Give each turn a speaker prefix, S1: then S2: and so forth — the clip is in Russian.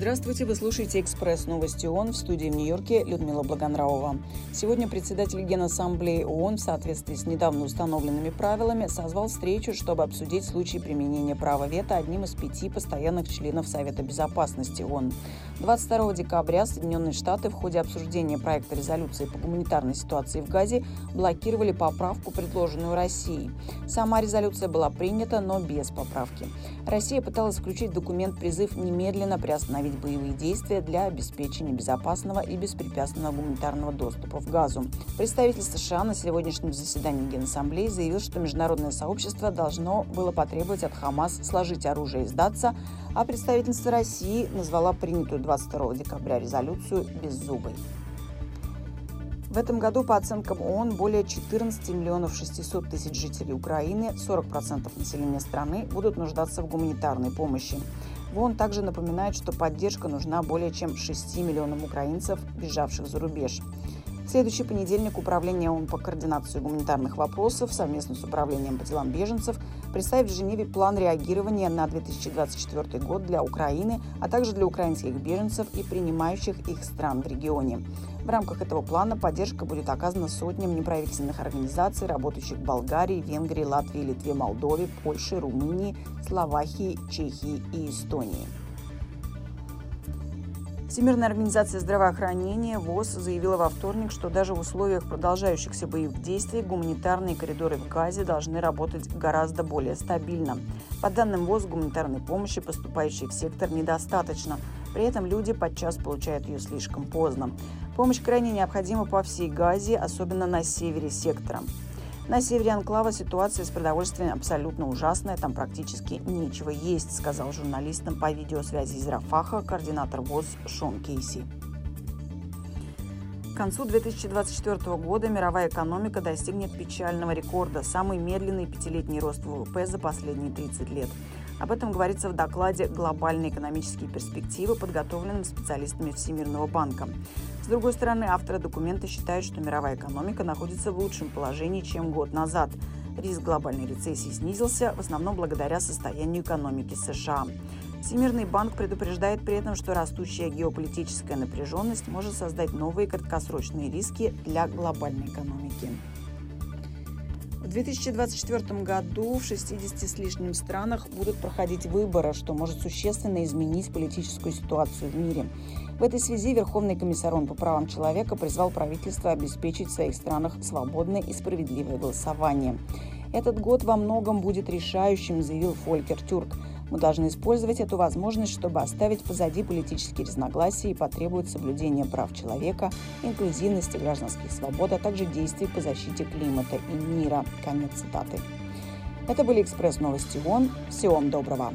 S1: Здравствуйте, вы слушаете «Экспресс новости ООН» в студии в Нью-Йорке Людмила Благонравова. Сегодня председатель Генассамблеи ООН в соответствии с недавно установленными правилами созвал встречу, чтобы обсудить случай применения права вето одним из пяти постоянных членов Совета Безопасности ООН. 22 декабря Соединенные Штаты в ходе обсуждения проекта резолюции по гуманитарной ситуации в Газе блокировали поправку, предложенную Россией. Сама резолюция была принята, но без поправки. Россия пыталась включить документ призыв немедленно приостановить приостановить боевые действия для обеспечения безопасного и беспрепятственного гуманитарного доступа в Газу. Представитель США на сегодняшнем заседании Генассамблеи заявил, что международное сообщество должно было потребовать от Хамас сложить оружие и сдаться, а представительство России назвала принятую 22 декабря резолюцию беззубой. В этом году, по оценкам ООН, более 14 миллионов 600 тысяч жителей Украины, 40% населения страны, будут нуждаться в гуманитарной помощи. ВОН также напоминает, что поддержка нужна более чем 6 миллионам украинцев, бежавших за рубеж. В следующий понедельник Управление ООН по координации гуманитарных вопросов совместно с Управлением по делам беженцев представит в Женеве план реагирования на 2024 год для Украины, а также для украинских беженцев и принимающих их стран в регионе. В рамках этого плана поддержка будет оказана сотням неправительственных организаций, работающих в Болгарии, Венгрии, Латвии, Литве, Молдове, Польше, Румынии, Словакии, Чехии и Эстонии. Всемирная организация здравоохранения ВОЗ заявила во вторник, что даже в условиях продолжающихся боевых действий гуманитарные коридоры в Газе должны работать гораздо более стабильно. По данным ВОЗ, гуманитарной помощи, поступающей в сектор, недостаточно. При этом люди подчас получают ее слишком поздно. Помощь крайне необходима по всей Газе, особенно на севере сектора. На севере Анклава ситуация с продовольствием абсолютно ужасная, там практически нечего есть, сказал журналистам по видеосвязи из Рафаха координатор ВОЗ Шон Кейси. Концу 2024 года мировая экономика достигнет печального рекорда – самый медленный пятилетний рост ВВП за последние 30 лет. Об этом говорится в докладе «Глобальные экономические перспективы», подготовленном специалистами Всемирного банка. С другой стороны, авторы документа считают, что мировая экономика находится в лучшем положении, чем год назад. Риск глобальной рецессии снизился, в основном благодаря состоянию экономики США. Всемирный банк предупреждает при этом, что растущая геополитическая напряженность может создать новые краткосрочные риски для глобальной экономики. В 2024 году в 60 с лишним странах будут проходить выборы, что может существенно изменить политическую ситуацию в мире. В этой связи Верховный комиссар по правам человека призвал правительство обеспечить в своих странах свободное и справедливое голосование. Этот год во многом будет решающим, заявил Фолькер Тюрк. Мы должны использовать эту возможность, чтобы оставить позади политические разногласия и потребовать соблюдения прав человека, инклюзивности, гражданских свобод, а также действий по защите климата и мира. Конец цитаты. Это были «Экспресс-новости ООН». Всего вам доброго.